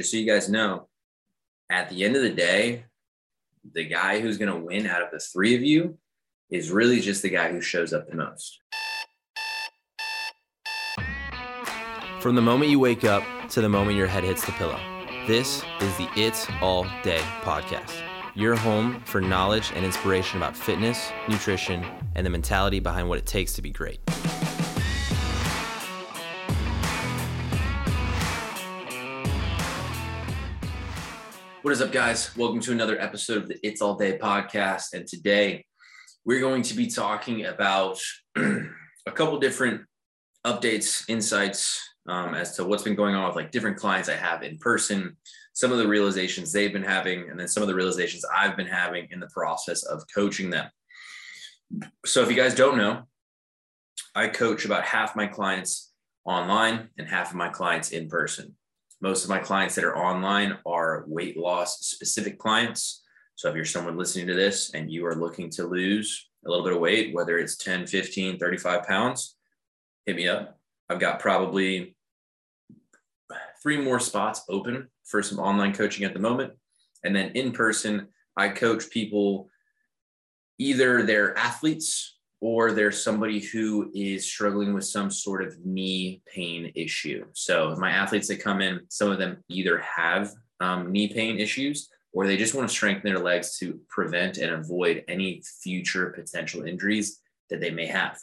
just so you guys know, at the end of the day, the guy who's going to win out of the three of you is really just the guy who shows up the most. From the moment you wake up to the moment your head hits the pillow, this is the It's All Day podcast. Your home for knowledge and inspiration about fitness, nutrition, and the mentality behind what it takes to be great. What is up, guys? Welcome to another episode of the It's All Day podcast. And today we're going to be talking about a couple different updates, insights um, as to what's been going on with like different clients I have in person, some of the realizations they've been having, and then some of the realizations I've been having in the process of coaching them. So, if you guys don't know, I coach about half my clients online and half of my clients in person. Most of my clients that are online are weight loss specific clients. So if you're someone listening to this and you are looking to lose a little bit of weight, whether it's 10, 15, 35 pounds, hit me up. I've got probably three more spots open for some online coaching at the moment. And then in person, I coach people either they're athletes or there's somebody who is struggling with some sort of knee pain issue. So my athletes that come in, some of them either have um, knee pain issues or they just want to strengthen their legs to prevent and avoid any future potential injuries that they may have.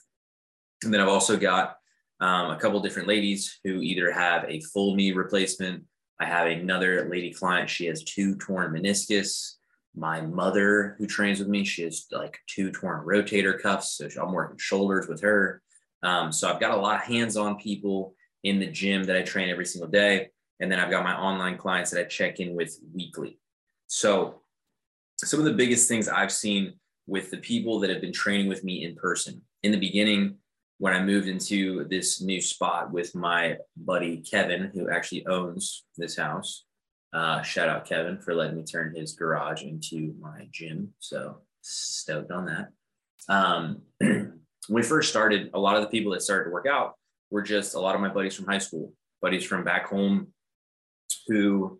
And then I've also got um, a couple different ladies who either have a full knee replacement. I have another lady client, she has two torn meniscus my mother who trains with me she has like two torn rotator cuffs so i'm working shoulders with her. Um, so i've got a lot of hands-on people in the gym that i train every single day and then i've got my online clients that i check in with weekly. So some of the biggest things i've seen with the people that have been training with me in person. In the beginning when i moved into this new spot with my buddy kevin who actually owns this house uh, shout out Kevin for letting me turn his garage into my gym. So stoked on that. Um, when we first started, a lot of the people that started to work out were just a lot of my buddies from high school, buddies from back home who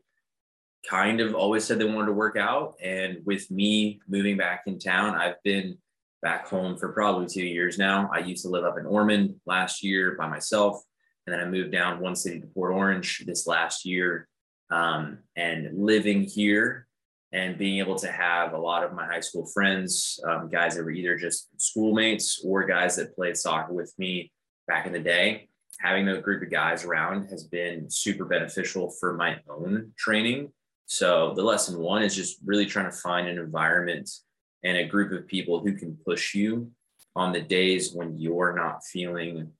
kind of always said they wanted to work out. And with me moving back in town, I've been back home for probably two years now. I used to live up in Ormond last year by myself. And then I moved down one city to Port Orange this last year um, and living here and being able to have a lot of my high school friends, um, guys that were either just schoolmates or guys that played soccer with me back in the day, having a group of guys around has been super beneficial for my own training. So the lesson one is just really trying to find an environment and a group of people who can push you on the days when you're not feeling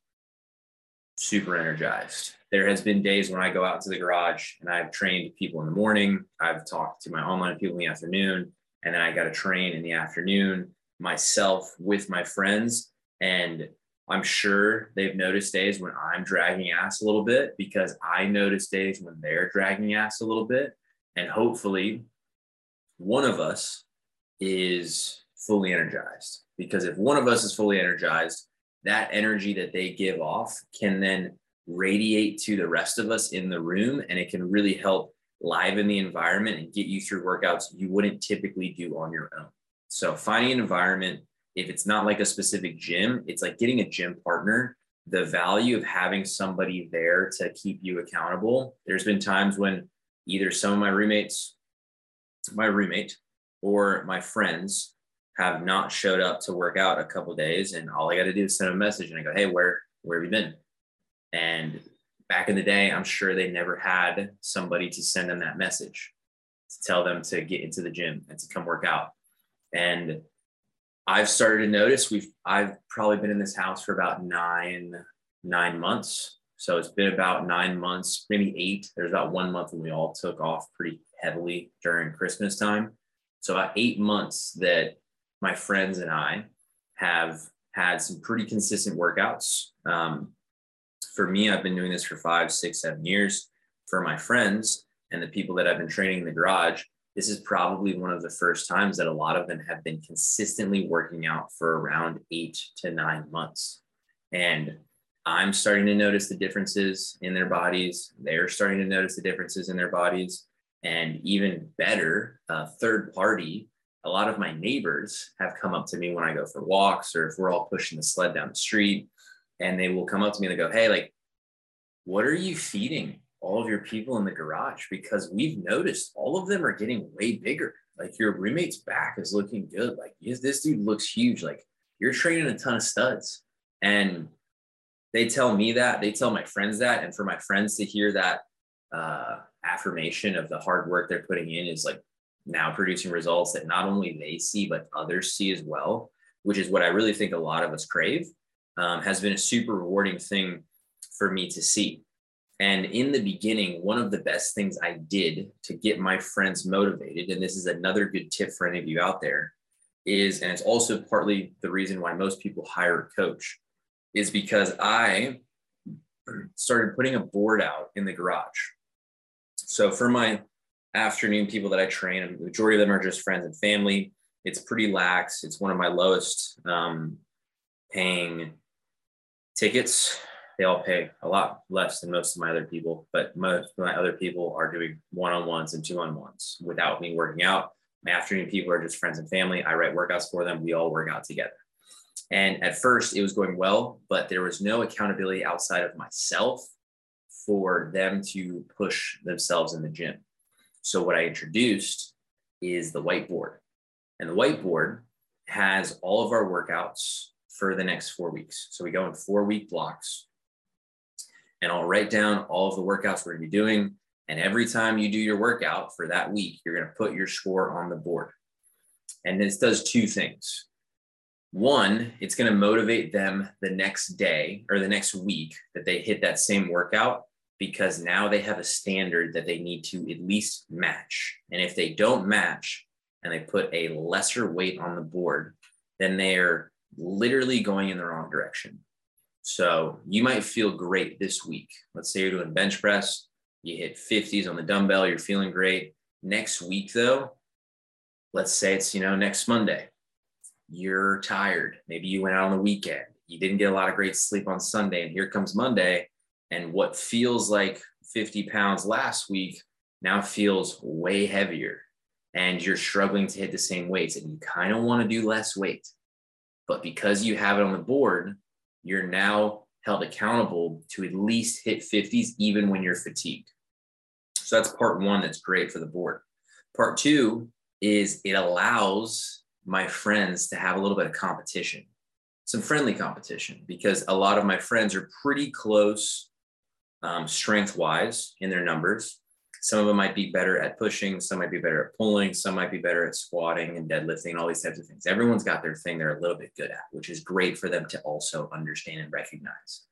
super energized. There has been days when I go out to the garage and I've trained people in the morning. I've talked to my online people in the afternoon, and then I got to train in the afternoon myself with my friends. And I'm sure they've noticed days when I'm dragging ass a little bit because I notice days when they're dragging ass a little bit. And hopefully, one of us is fully energized. Because if one of us is fully energized, that energy that they give off can then radiate to the rest of us in the room and it can really help liven the environment and get you through workouts you wouldn't typically do on your own. So finding an environment, if it's not like a specific gym, it's like getting a gym partner. The value of having somebody there to keep you accountable. There's been times when either some of my roommates, my roommate, or my friends have not showed up to work out a couple days, and all I got to do is send a message and I go, "Hey, where where have you been?" And back in the day, I'm sure they never had somebody to send them that message to tell them to get into the gym and to come work out. And I've started to notice we've I've probably been in this house for about nine nine months. So it's been about nine months, maybe eight. There's about one month when we all took off pretty heavily during Christmas time. So about eight months that my friends and I have had some pretty consistent workouts. Um, for me, I've been doing this for five, six, seven years. For my friends and the people that I've been training in the garage, this is probably one of the first times that a lot of them have been consistently working out for around eight to nine months. And I'm starting to notice the differences in their bodies. They're starting to notice the differences in their bodies. And even better, uh, third party, a lot of my neighbors have come up to me when I go for walks or if we're all pushing the sled down the street. And they will come up to me and they go, Hey, like, what are you feeding all of your people in the garage? Because we've noticed all of them are getting way bigger. Like your roommate's back is looking good. Like this dude looks huge. Like you're training a ton of studs. And they tell me that, they tell my friends that. And for my friends to hear that uh, affirmation of the hard work they're putting in is like now producing results that not only they see, but others see as well, which is what I really think a lot of us crave, um, has been a super rewarding thing for me to see. And in the beginning, one of the best things I did to get my friends motivated, and this is another good tip for any of you out there, is, and it's also partly the reason why most people hire a coach, is because I started putting a board out in the garage. So for my afternoon people that I train, the majority of them are just friends and family. It's pretty lax. It's one of my lowest um, paying tickets. They all pay a lot less than most of my other people, but most of my other people are doing one on ones and two on ones without me working out. My afternoon people are just friends and family. I write workouts for them. We all work out together. And at first, it was going well, but there was no accountability outside of myself for them to push themselves in the gym. So, what I introduced is the whiteboard. And the whiteboard has all of our workouts for the next four weeks. So, we go in four week blocks. And I'll write down all of the workouts we're to be doing. And every time you do your workout for that week, you're going to put your score on the board. And this does two things one, it's going to motivate them the next day or the next week that they hit that same workout because now they have a standard that they need to at least match. And if they don't match and they put a lesser weight on the board, then they're literally going in the wrong direction. So you might feel great this week. Let's say you're doing bench press, you hit 50s on the dumbbell, you're feeling great. Next week, though, let's say it's, you know, next Monday you're tired. Maybe you went out on the weekend. You didn't get a lot of great sleep on Sunday. And here comes Monday. And what feels like 50 pounds last week now feels way heavier. And you're struggling to hit the same weights. And you kind of want to do less weight. But because you have it on the board, you're now held accountable to at least hit 50s, even when you're fatigued. So that's part one that's great for the board. Part two is it allows my friends to have a little bit of competition, some friendly competition, because a lot of my friends are pretty close um, strength wise in their numbers. Some of them might be better at pushing, some might be better at pulling, some might be better at squatting and deadlifting, all these types of things. Everyone's got their thing they're a little bit good at, which is great for them to also understand and recognize.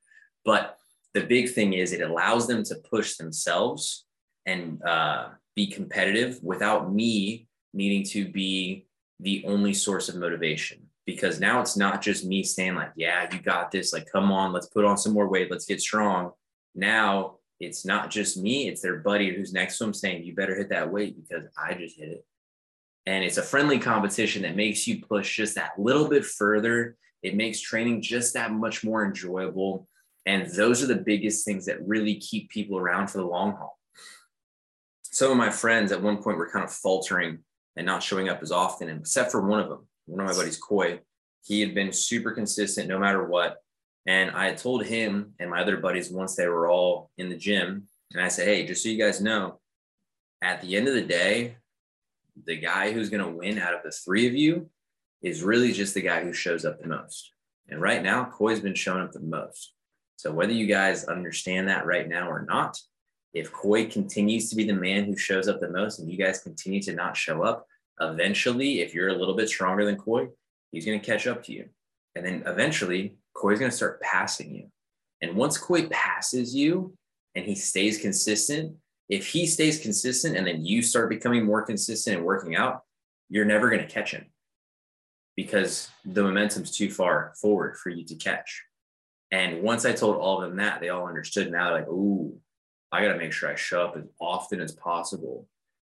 But the big thing is it allows them to push themselves and uh, be competitive without me needing to be the only source of motivation because now it's not just me saying like yeah you got this like come on let's put on some more weight let's get strong now it's not just me it's their buddy who's next to them saying you better hit that weight because i just hit it and it's a friendly competition that makes you push just that little bit further it makes training just that much more enjoyable and those are the biggest things that really keep people around for the long haul some of my friends at one point were kind of faltering and not showing up as often, except for one of them, one of my buddies, Coy. He had been super consistent no matter what. And I told him and my other buddies once they were all in the gym, and I said, hey, just so you guys know, at the end of the day, the guy who's going to win out of the three of you is really just the guy who shows up the most. And right now, Coy's been showing up the most. So whether you guys understand that right now or not, if Coy continues to be the man who shows up the most and you guys continue to not show up, eventually, if you're a little bit stronger than Coy, he's going to catch up to you. And then eventually, Coy's going to start passing you. And once Coy passes you and he stays consistent, if he stays consistent and then you start becoming more consistent and working out, you're never going to catch him because the momentum's too far forward for you to catch. And once I told all of them that, they all understood. Now they're like, ooh, I got to make sure I show up as often as possible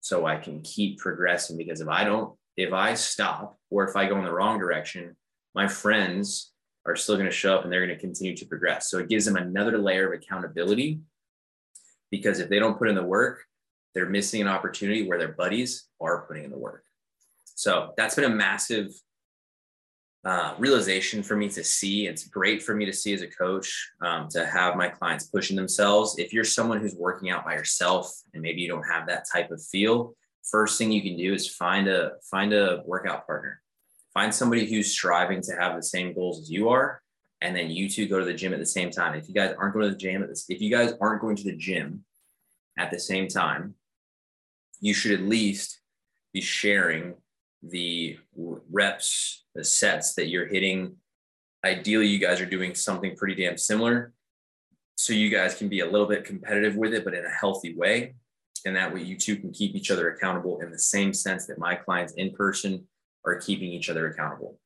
so I can keep progressing. Because if I don't, if I stop or if I go in the wrong direction, my friends are still going to show up and they're going to continue to progress. So it gives them another layer of accountability because if they don't put in the work, they're missing an opportunity where their buddies are putting in the work. So that's been a massive uh, realization for me to see. It's great for me to see as a coach um, to have my clients pushing themselves. If you're someone who's working out by yourself and maybe you don't have that type of feel, first thing you can do is find a find a workout partner. Find somebody who's striving to have the same goals as you are, and then you two go to the gym at the same time. If you guys aren't going to the gym at this, if you guys aren't going to the gym at the same time, you should at least be sharing the reps, the sets that you're hitting. Ideally, you guys are doing something pretty damn similar. So you guys can be a little bit competitive with it, but in a healthy way. And that way you two can keep each other accountable in the same sense that my clients in person are keeping each other accountable.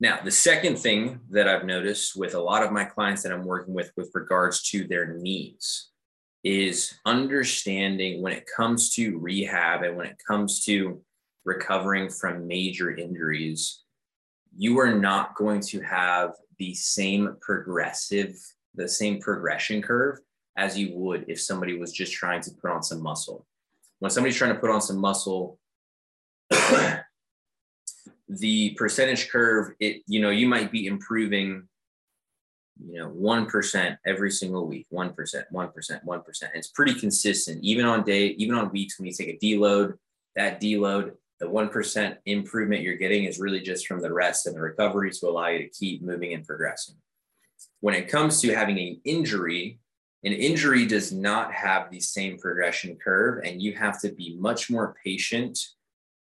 Now, the second thing that I've noticed with a lot of my clients that I'm working with with regards to their needs is understanding when it comes to rehab and when it comes to recovering from major injuries, you are not going to have the same progressive, the same progression curve as you would if somebody was just trying to put on some muscle. When somebody's trying to put on some muscle, the percentage curve, it, you know, you might be improving you know, 1% every single week, 1%, 1%, 1%. It's pretty consistent, even on day, even on weeks when you take a deload, that deload, the 1% improvement you're getting is really just from the rest and the recovery to allow you to keep moving and progressing. When it comes to having an injury, an injury does not have the same progression curve, and you have to be much more patient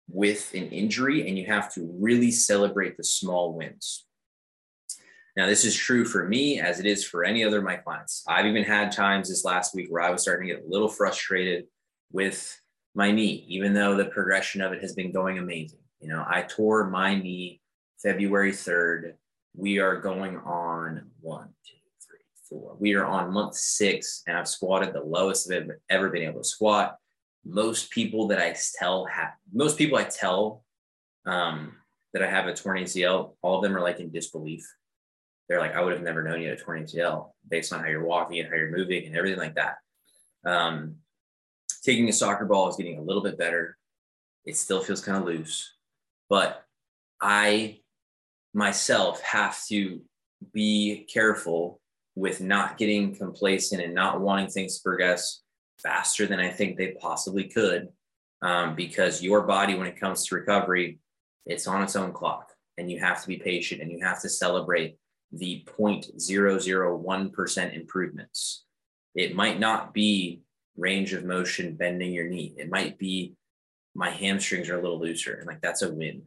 with an injury and you have to really celebrate the small wins. Now, this is true for me as it is for any other of my clients. I've even had times this last week where I was starting to get a little frustrated with my knee, even though the progression of it has been going amazing. You know, I tore my knee February 3rd. We are going on one, two, three, four. We are on month six, and I've squatted the lowest I've ever been able to squat. Most people that I tell have most people I tell um, that I have a torn ACL, all of them are like in disbelief they're like, I would have never known you had a torn ACL based on how you're walking and how you're moving and everything like that. Um, taking a soccer ball is getting a little bit better. It still feels kind of loose, but I myself have to be careful with not getting complacent and not wanting things to progress faster than I think they possibly could. Um, because your body, when it comes to recovery, it's on its own clock and you have to be patient and you have to celebrate the 0.001% improvements. It might not be range of motion bending your knee. It might be my hamstrings are a little looser. And like that's a win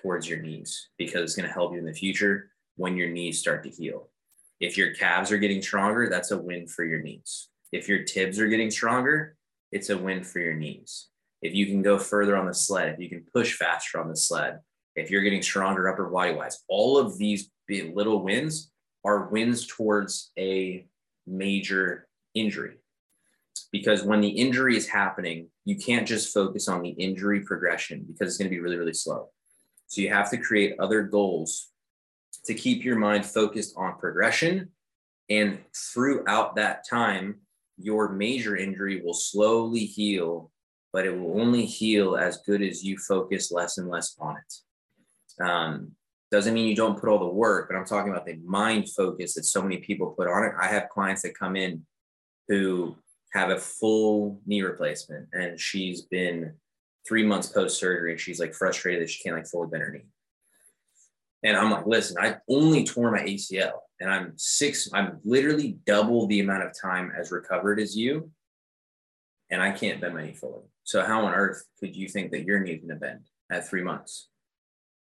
towards your knees because it's going to help you in the future when your knees start to heal. If your calves are getting stronger, that's a win for your knees. If your tibs are getting stronger, it's a win for your knees. If you can go further on the sled, if you can push faster on the sled, if you're getting stronger upper body wise, all of these little wins are wins towards a major injury. Because when the injury is happening, you can't just focus on the injury progression because it's going to be really, really slow. So you have to create other goals to keep your mind focused on progression. And throughout that time, your major injury will slowly heal, but it will only heal as good as you focus less and less on it. Um, doesn't mean you don't put all the work, but I'm talking about the mind focus that so many people put on it. I have clients that come in who have a full knee replacement and she's been three months post surgery and she's like frustrated that she can't like fully bend her knee. And I'm like, listen, I only tore my ACL and I'm six, I'm literally double the amount of time as recovered as you. And I can't bend my knee fully. So how on earth could you think that your knee is going to bend at three months?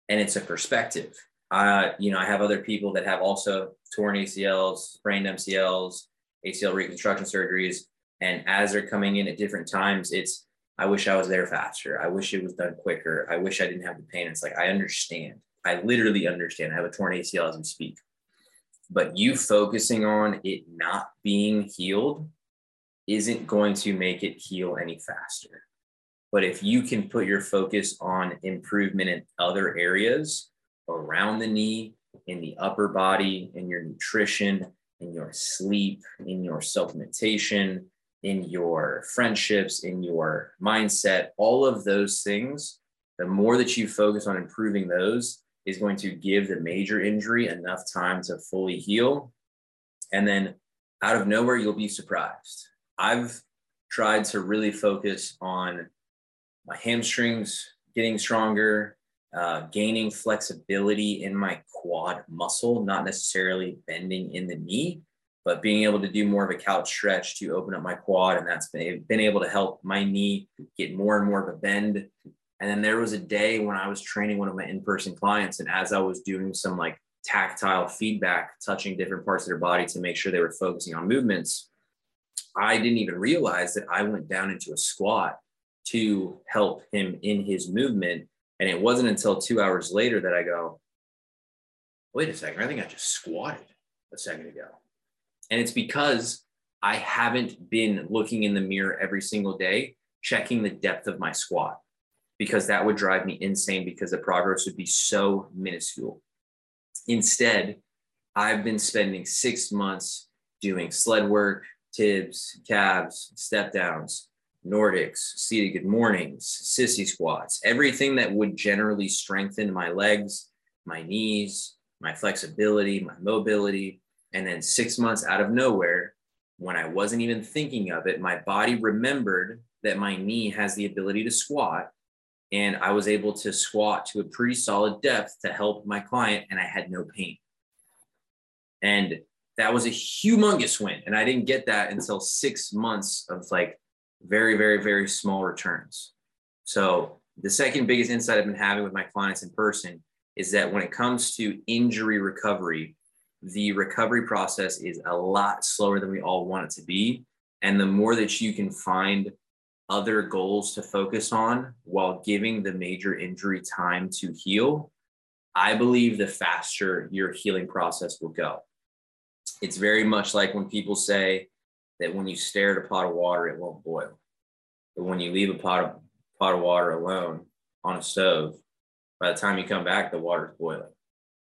and it's a perspective. Uh, you know, I have other people that have also torn ACLs, sprained MCLs, ACL reconstruction surgeries, and as they're coming in at different times, it's I wish I was there faster. I wish it was done quicker. I wish I didn't have the pain. It's like I understand. I literally understand. I have a torn ACL as we speak. But you focusing on it not being healed isn't going to make it heal any faster. But if you can put your focus on improvement in other areas around the knee, in the upper body, in your nutrition, in your sleep, in your supplementation, in your friendships, in your mindset, all of those things, the more that you focus on improving those is going to give the major injury enough time to fully heal. And then out of nowhere, you'll be surprised. I've tried to really focus on my hamstrings getting stronger, uh, gaining flexibility in my quad muscle, not necessarily bending in the knee, but being able to do more of a couch stretch to open up my quad. And that's been, been able to help my knee get more and more of a bend. And then there was a day when I was training one of my in person clients. And as I was doing some like tactile feedback, touching different parts of their body to make sure they were focusing on movements, I didn't even realize that I went down into a squat to help him in his movement. And it wasn't until two hours later that I go, wait a second, I think I just squatted a second ago. And it's because I haven't been looking in the mirror every single day, checking the depth of my squat, because that would drive me insane because the progress would be so minuscule. Instead, I've been spending six months doing sled work, tibs, calves, step downs, Nordics, seated good mornings, sissy squats, everything that would generally strengthen my legs, my knees, my flexibility, my mobility. And then six months out of nowhere, when I wasn't even thinking of it, my body remembered that my knee has the ability to squat. And I was able to squat to a pretty solid depth to help my client, and I had no pain. And that was a humongous win. And I didn't get that until six months of like very, very, very small returns. So the second biggest insight I've been having with my clients in person is that when it comes to injury recovery, the recovery process is a lot slower than we all want it to be. And the more that you can find other goals to focus on while giving the major injury time to heal, I believe the faster your healing process will go. It's very much like when people say, that when you stare at a pot of water, it won't boil. But when you leave a pot of pot of water alone on a stove, by the time you come back, the water's boiling.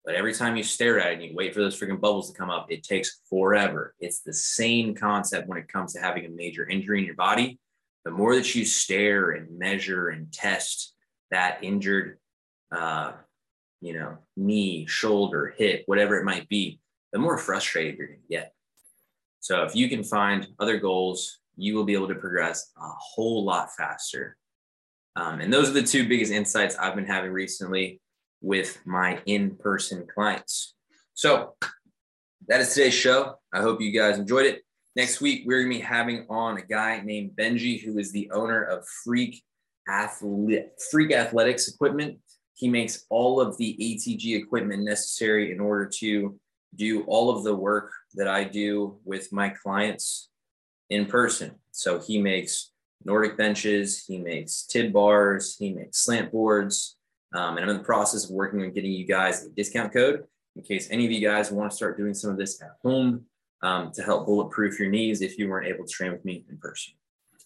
But every time you stare at it and you wait for those freaking bubbles to come up, it takes forever. It's the same concept when it comes to having a major injury in your body. The more that you stare and measure and test that injured, uh, you know, knee, shoulder, hip, whatever it might be, the more frustrated you're going to get. So if you can find other goals, you will be able to progress a whole lot faster. Um, and those are the two biggest insights I've been having recently with my in person clients. So that is today's show. I hope you guys enjoyed it. Next week, we're going to be having on a guy named Benji, who is the owner of Freak, Athlete, Freak Athletics Equipment. He makes all of the ATG equipment necessary in order to do all of the work that I do with my clients in person. So he makes Nordic benches, he makes TIB bars, he makes slant boards. Um, and I'm in the process of working on getting you guys a discount code in case any of you guys want to start doing some of this at home um, to help bulletproof your knees if you weren't able to train with me in person.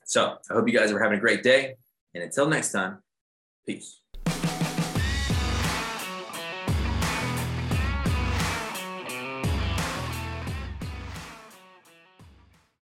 So I hope you guys are having a great day. And until next time, peace.